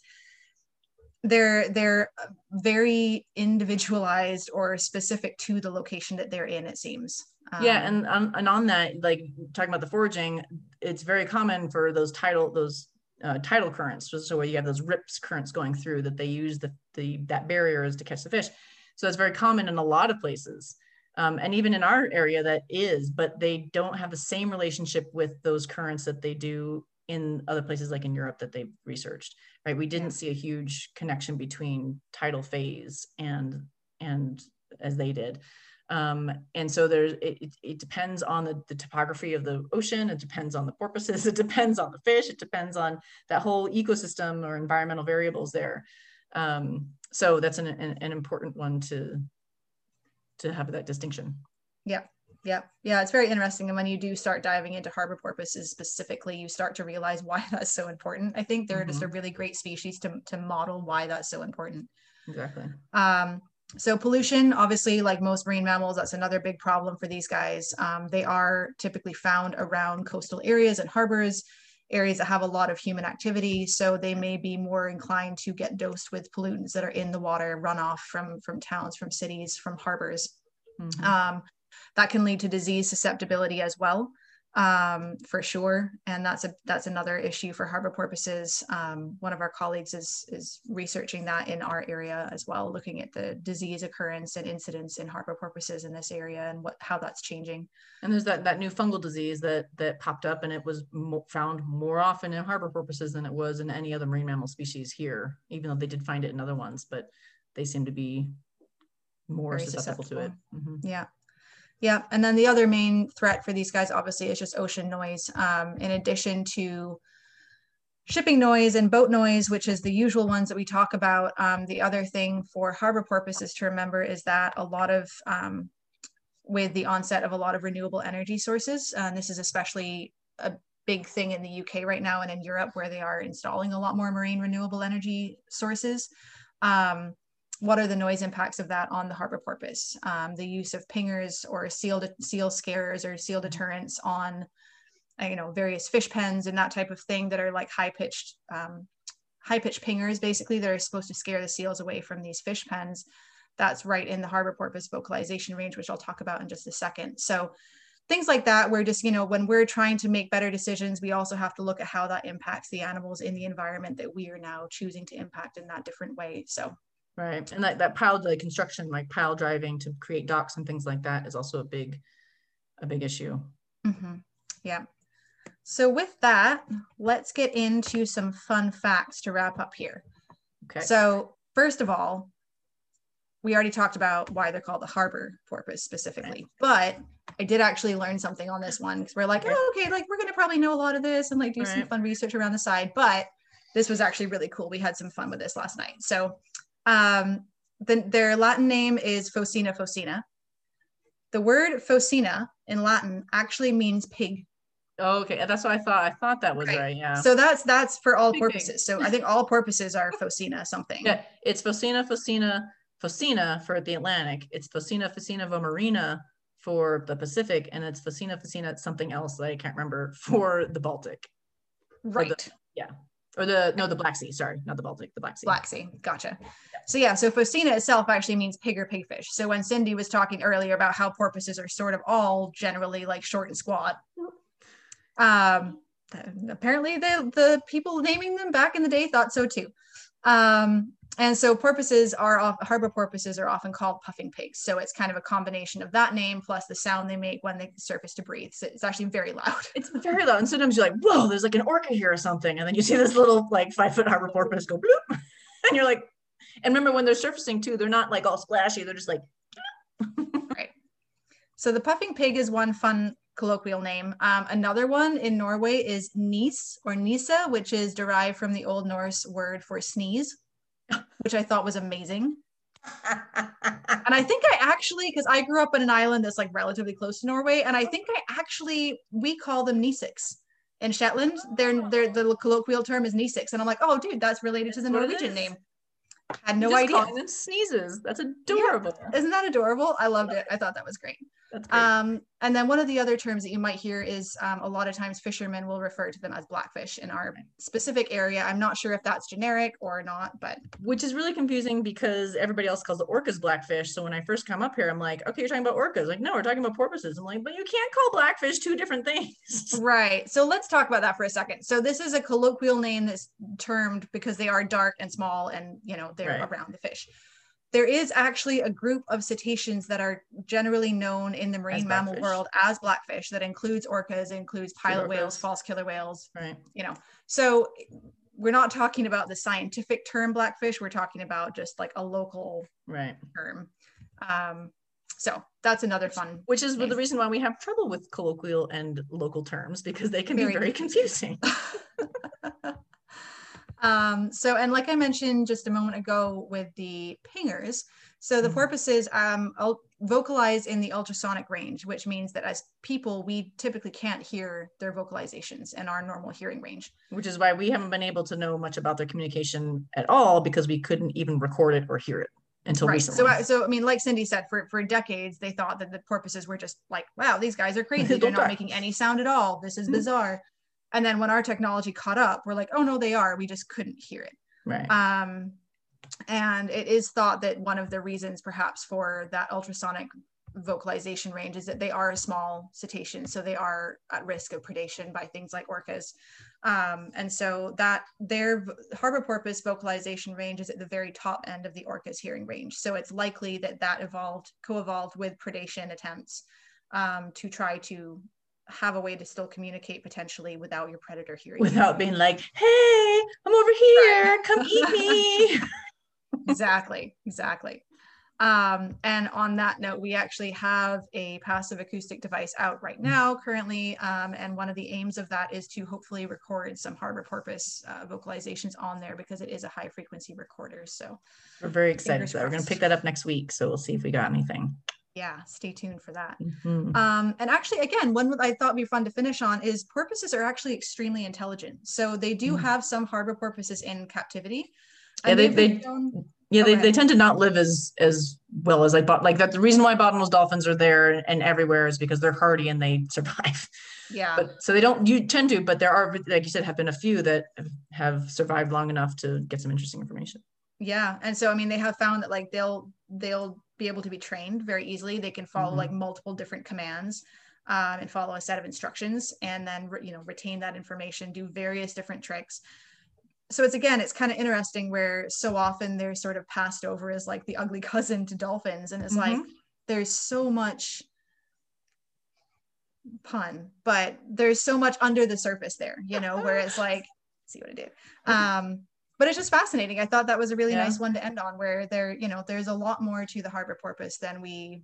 they're they're very individualized or specific to the location that they're in. It seems. Um, yeah, and um, and on that, like talking about the foraging, it's very common for those tidal those uh, tidal currents. So, where you have those rips currents going through that they use the the that barriers to catch the fish. So it's very common in a lot of places. Um, and even in our area that is, but they don't have the same relationship with those currents that they do in other places like in Europe that they've researched, right? We didn't see a huge connection between tidal phase and and as they did. Um, and so there's, it, it depends on the, the, topography of the ocean. It depends on the porpoises. [LAUGHS] It depends on the fish. It depends on that whole ecosystem or environmental variables there. Um, so that's an, an, an, important one to, to have that distinction. Yeah. Yeah. Yeah. It's very interesting. And when you do start diving into harbor porpoises specifically, you start to realize why [LAUGHS] that's so important. I think they're mm-hmm. just a really great species to, to model why that's so important. Exactly. Um, so pollution, obviously, like most marine mammals, that's another big problem for these guys. Um, they are typically found around coastal areas and harbors, areas that have a lot of human activity. So they may be more inclined to get dosed with pollutants that are in the water, runoff from, from towns, from cities, from harbors. Mm-hmm. Um, that can lead to disease susceptibility as well um, for sure. And that's a that's another issue for harbor porpoises. Um, one of our colleagues is is researching that in our area as well, looking at the disease occurrence and incidence in harbor porpoises in this area and what how that's changing. And there's that that new fungal disease that that popped up, and it was mo- found more often in harbor porpoises than it was in any other marine mammal species here, even though they did find it in other ones, but they seem to be more susceptible, susceptible, to it. Mm-hmm. Yeah. Yeah, and then the other main threat for these guys obviously is just ocean noise. Um, in addition to shipping noise and boat noise, which is the usual ones that we talk about. Um, the other thing for harbor porpoises to remember is that a lot of, um, with the onset of a lot of renewable energy sources, and this is especially a big thing in the UK right now and in Europe where they are installing a lot more marine renewable energy sources. Um, what are the noise impacts of that on the harbor porpoise? Um, the use of pingers or seal seal scarers or seal mm-hmm. deterrents on, uh, you know, various fish pens and that type of thing that are like high pitched, um, high pitched pingers basically that are supposed to scare the seals away from these fish pens. That's right in the harbor porpoise vocalization range, which I'll talk about in just a second. So things like that where just you know when we're trying to make better decisions we also have to look at how that impacts the animals in the environment that we are now choosing to impact in that different way so Right. And that, that pile like construction, like pile driving to create docks and things like that is also a big, a big issue. Mm-hmm. Yeah. So with that, let's get into some fun facts to wrap up here. Okay. So first of all, we already talked about why they're called the harbor porpoise specifically, but I did actually learn something on this one because we're like, oh, okay, like we're gonna probably know a lot of this and like do right. some fun research around the side. But this was actually really cool. We had some fun with this last night. So um, the, their Latin name is Phocoena phocoena. The word phocoena in Latin actually means pig. Oh, okay, that's what I thought. I thought that was right. right yeah. So that's that's for all pig purposes. Pig. So I think all purposes are phocoena something. Yeah, it's phocoena phocoena phocoena for the Atlantic. It's phocoena phocoena vomerina for the Pacific, and it's phocoena phocoena something else that I can't remember for the Baltic. Right. The, yeah or the no the black sea sorry not the baltic the black sea. Black sea gotcha. So yeah so phocoena itself actually means pig or pigfish. So when cindy was talking earlier about how porpoises are sort of all generally like short and squat um apparently the the people naming them back in the day thought so too. Um and so porpoises are off, harbor porpoises are often called puffing pigs. So it's kind of a combination of that name plus the sound they make when they surface to breathe. So it's actually very loud. It's very loud. And sometimes you're like, whoa, there's like an orca here or something. And then you see this little like five foot harbor porpoise go bloop. [LAUGHS] And you're like, and remember when they're surfacing too, they're not like all splashy. They're just like, [LAUGHS] right. So the puffing pig is one fun colloquial name. Um, another one in Norway is Nis or Nisa, which is derived from the Old Norse word for sneeze which I thought was amazing. and I think I actually, because I grew up in an island that's like relatively close to Norway, and I think I actually we call them Nisix. In Shetland, their oh. their the colloquial term is Niesix, and I'm like, oh, dude, that's related to the Norwegian name. Had no idea. calling them sneezes. That's adorable. Isn't that adorable? I loved it. I thought that was great. Um, and then one of the other terms that you might hear is um, a lot of times fishermen will refer to them as blackfish in our specific area. I'm not sure if that's generic or not, but Which is really confusing because everybody else calls the orcas blackfish. So when I first come up here, I'm like, okay, you're talking about orcas. Like, no, we're talking about porpoises. I'm like, but you can't call blackfish two different things. [LAUGHS] right. So let's talk about that for a second. So this is a colloquial name that's termed because they are dark and small and you know they're Right. around the fish. There is actually a group of cetaceans that are generally known in the marine mammal world as blackfish that includes orcas, includes pilot whales, orcas. false killer whales, Right. you know so we're not talking about the scientific term blackfish we're talking about just like a local Right. term um so that's another fun Which is Nice. the reason why we have trouble with colloquial and local terms because they can be Very very confusing. [LAUGHS] um so and like i mentioned just a moment ago with the pingers so the Mhm. porpoises um vocalize in the ultrasonic range which means that as people we typically can't hear their vocalizations in our normal hearing range which is why we haven't been able to know much about their communication at all because we couldn't even record it or hear it until right recently. so I- so i mean like cindy said for for decades they thought that the porpoises were just like wow these guys are [LAUGHS] crazy they're Don't making any sound at all this is Mhm. bizarre and then when our technology caught up we're like oh no they are. We just couldn't hear it. Right. um and it is thought that one of the reasons perhaps for that ultrasonic vocalization range is that they are a small cetacean so they are at risk of predation by things like orcas. Um, and so that their harbor porpoise vocalization range is at the very top end of the orca's hearing range. So it's likely that that evolved co-evolved with predation attempts um, to try to have a way to still communicate potentially without your predator hearing you. Without being like, hey, I'm over here, come eat me. [LAUGHS] exactly exactly um, and on that note we actually have a passive acoustic device out right now currently um, and one of the aims of that is to hopefully record some harbor porpoise uh, vocalizations on there because it is a high frequency recorder so We're very excited Fingers for that. We're going to pick that up next week. So we'll see if we got anything. Yeah stay tuned for that Mhm. Um, and actually, again, one I thought would be fun to finish on is porpoises are actually extremely intelligent. So they do Mhm. have some harbor porpoises in captivity. Yeah, they- they've shown- Yeah, they, they tend to not live as as well as like bot like that. The reason why bottlenose dolphins are there and everywhere is because they're hardy and they [LAUGHS] survive. yeah, But so they don't you tend to, but there are like you said have been a few that have survived long enough to get some interesting information. Yeah, and so I mean, they have found that like they'll they'll be able to be trained very easily. They can follow Mhm. like multiple different commands um, and follow a set of instructions, and then re- you know retain that information, do various different tricks. So it's again, it's kind of interesting where so often they're sort of passed over as like the ugly [LAUGHS] cousin to dolphins, and it's like there's so much pun, but there's so much under the surface there, you know, where it's like, see what I did. [LAUGHS] Um, but it's just fascinating. I thought that was a really Yeah. nice one to end on where there, you know, there's a lot more to the harbor porpoise than we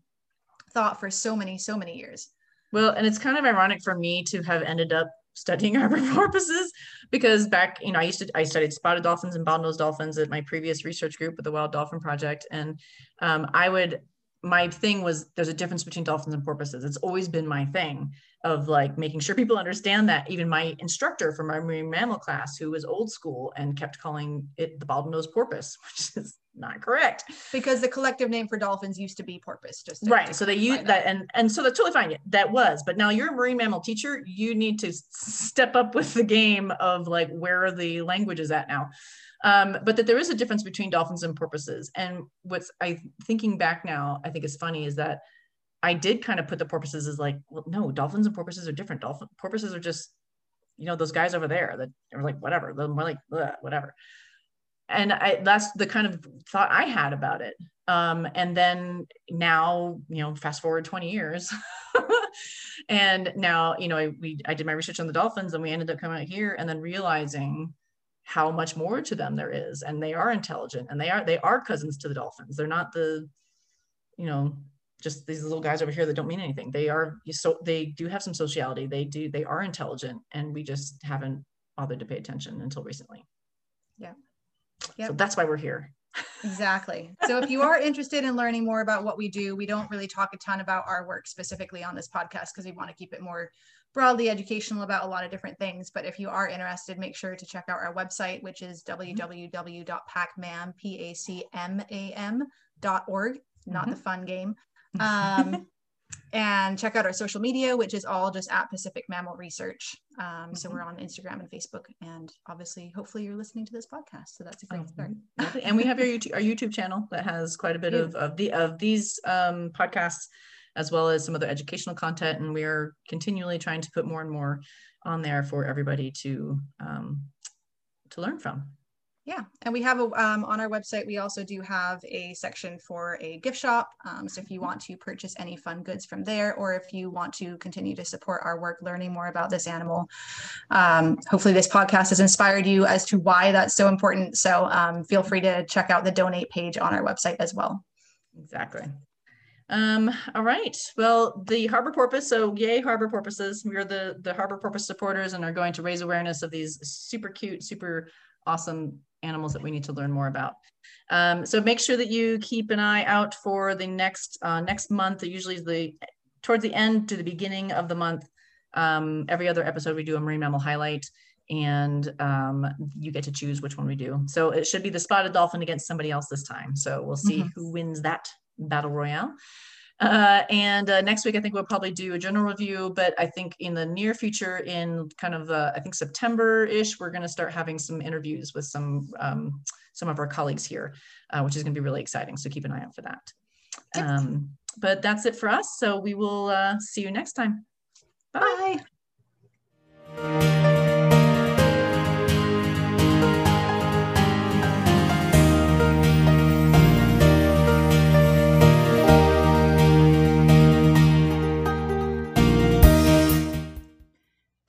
thought for so many, so many years. Well, and it's kind of ironic for me to have ended up studying [LAUGHS] harbor porpoises because back, you know, I used to I studied spotted dolphins and bottlenose dolphins at my previous research group with the Wild Dolphin Project, and um, I would my thing was there's a difference between dolphins and porpoises. It's always been my thing of like making sure people understand that. Even my instructor for my marine mammal class, who was old school and kept calling it the bottlenose porpoise, [LAUGHS] which is not correct. Because the collective name for dolphins used to be porpoise, just right so they use that and and so that's totally fine that was but now you're a marine mammal teacher you need to step up with the game of like where are the languages at now um, but that there is a difference between dolphins and porpoises. And what's i thinking back now i think is funny is that i did kind of put the porpoises as like well no dolphins and porpoises are different. Dolphin porpoises are just you know those guys over there that are like whatever they're more like whatever. And I, that's the kind of thought i had about it. Um, and then now you know fast forward 20 years [LAUGHS] and now you know I, we i did my research on the dolphins and we ended up coming out here and then realizing how much more to them there is and they are intelligent and they are they are cousins to the dolphins. They're not the you know just these little guys over here that don't mean anything. They are so they do have some sociality. They do they are intelligent and we just haven't bothered to pay attention until recently. Yeah. yeah so that's why we're here. Exactly. So if you [LAUGHS] are interested in learning more about what we do, we don't really talk a ton about our work specifically on this podcast because we want to keep it more broadly educational about a lot of different things. But if you are interested, make sure to check out our website, which is mm-hmm. www.pacmam.org, not mm-hmm. the fun game. Um, [LAUGHS] and check out our social media, which is all just at Pacific Mammal Research. Um, mm-hmm. So we're on Instagram and Facebook, and obviously, hopefully, you're listening to this podcast. So that's a great start. and we have our YouTube, our YouTube channel that has quite a bit of, of the of these um, podcasts, as well as some other educational content, and we are continually trying to put more and more on there for everybody to um, to learn from. Yeah, and we have a um, on our website. We also do have a section for a gift shop. Um, so if you want to purchase any fun goods from there, or if you want to continue to support our work, learning more about this animal, um, hopefully this podcast has inspired you as to why that's so important. So um, feel free to check out the donate page on our website as well. Exactly. Um, all right. Well, the harbor porpoise. So yay, harbor porpoises. We are the the harbor porpoise supporters and are going to raise awareness of these super cute, super awesome animals that we need to learn more about. Um, so make sure that you keep an eye out for the next uh, next month. Usually the towards the end to the beginning of the month. Um, every other episode we do a marine mammal highlight and um, you get to choose which one we do. So it should be the spotted dolphin against somebody else this time. So we'll see mm-hmm. who wins that battle royale. Uh, and uh, next week, I think we'll probably do a general review, but I think in the near future, in kind of, uh, I think September-ish, we're going to start having some interviews with some um, some of our colleagues here, uh, which is going to be really exciting. So keep an eye out for that. Um, but that's it for us. So we will uh, see you next time. Bye. Bye.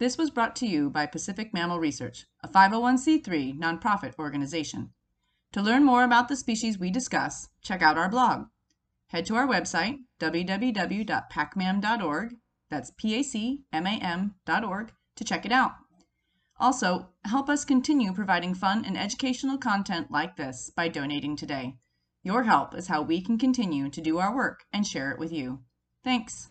This was brought to you by Pacific Mammal Research, a 501c3 nonprofit organization. To learn more about the species we discuss, check out our blog. Head to our website, www.pacmam.org, that's P-A-C-M-A-M.org, to check it out. Also, help us continue providing fun and educational content like this by donating today. Your help is how we can continue to do our work and share it with you. Thanks.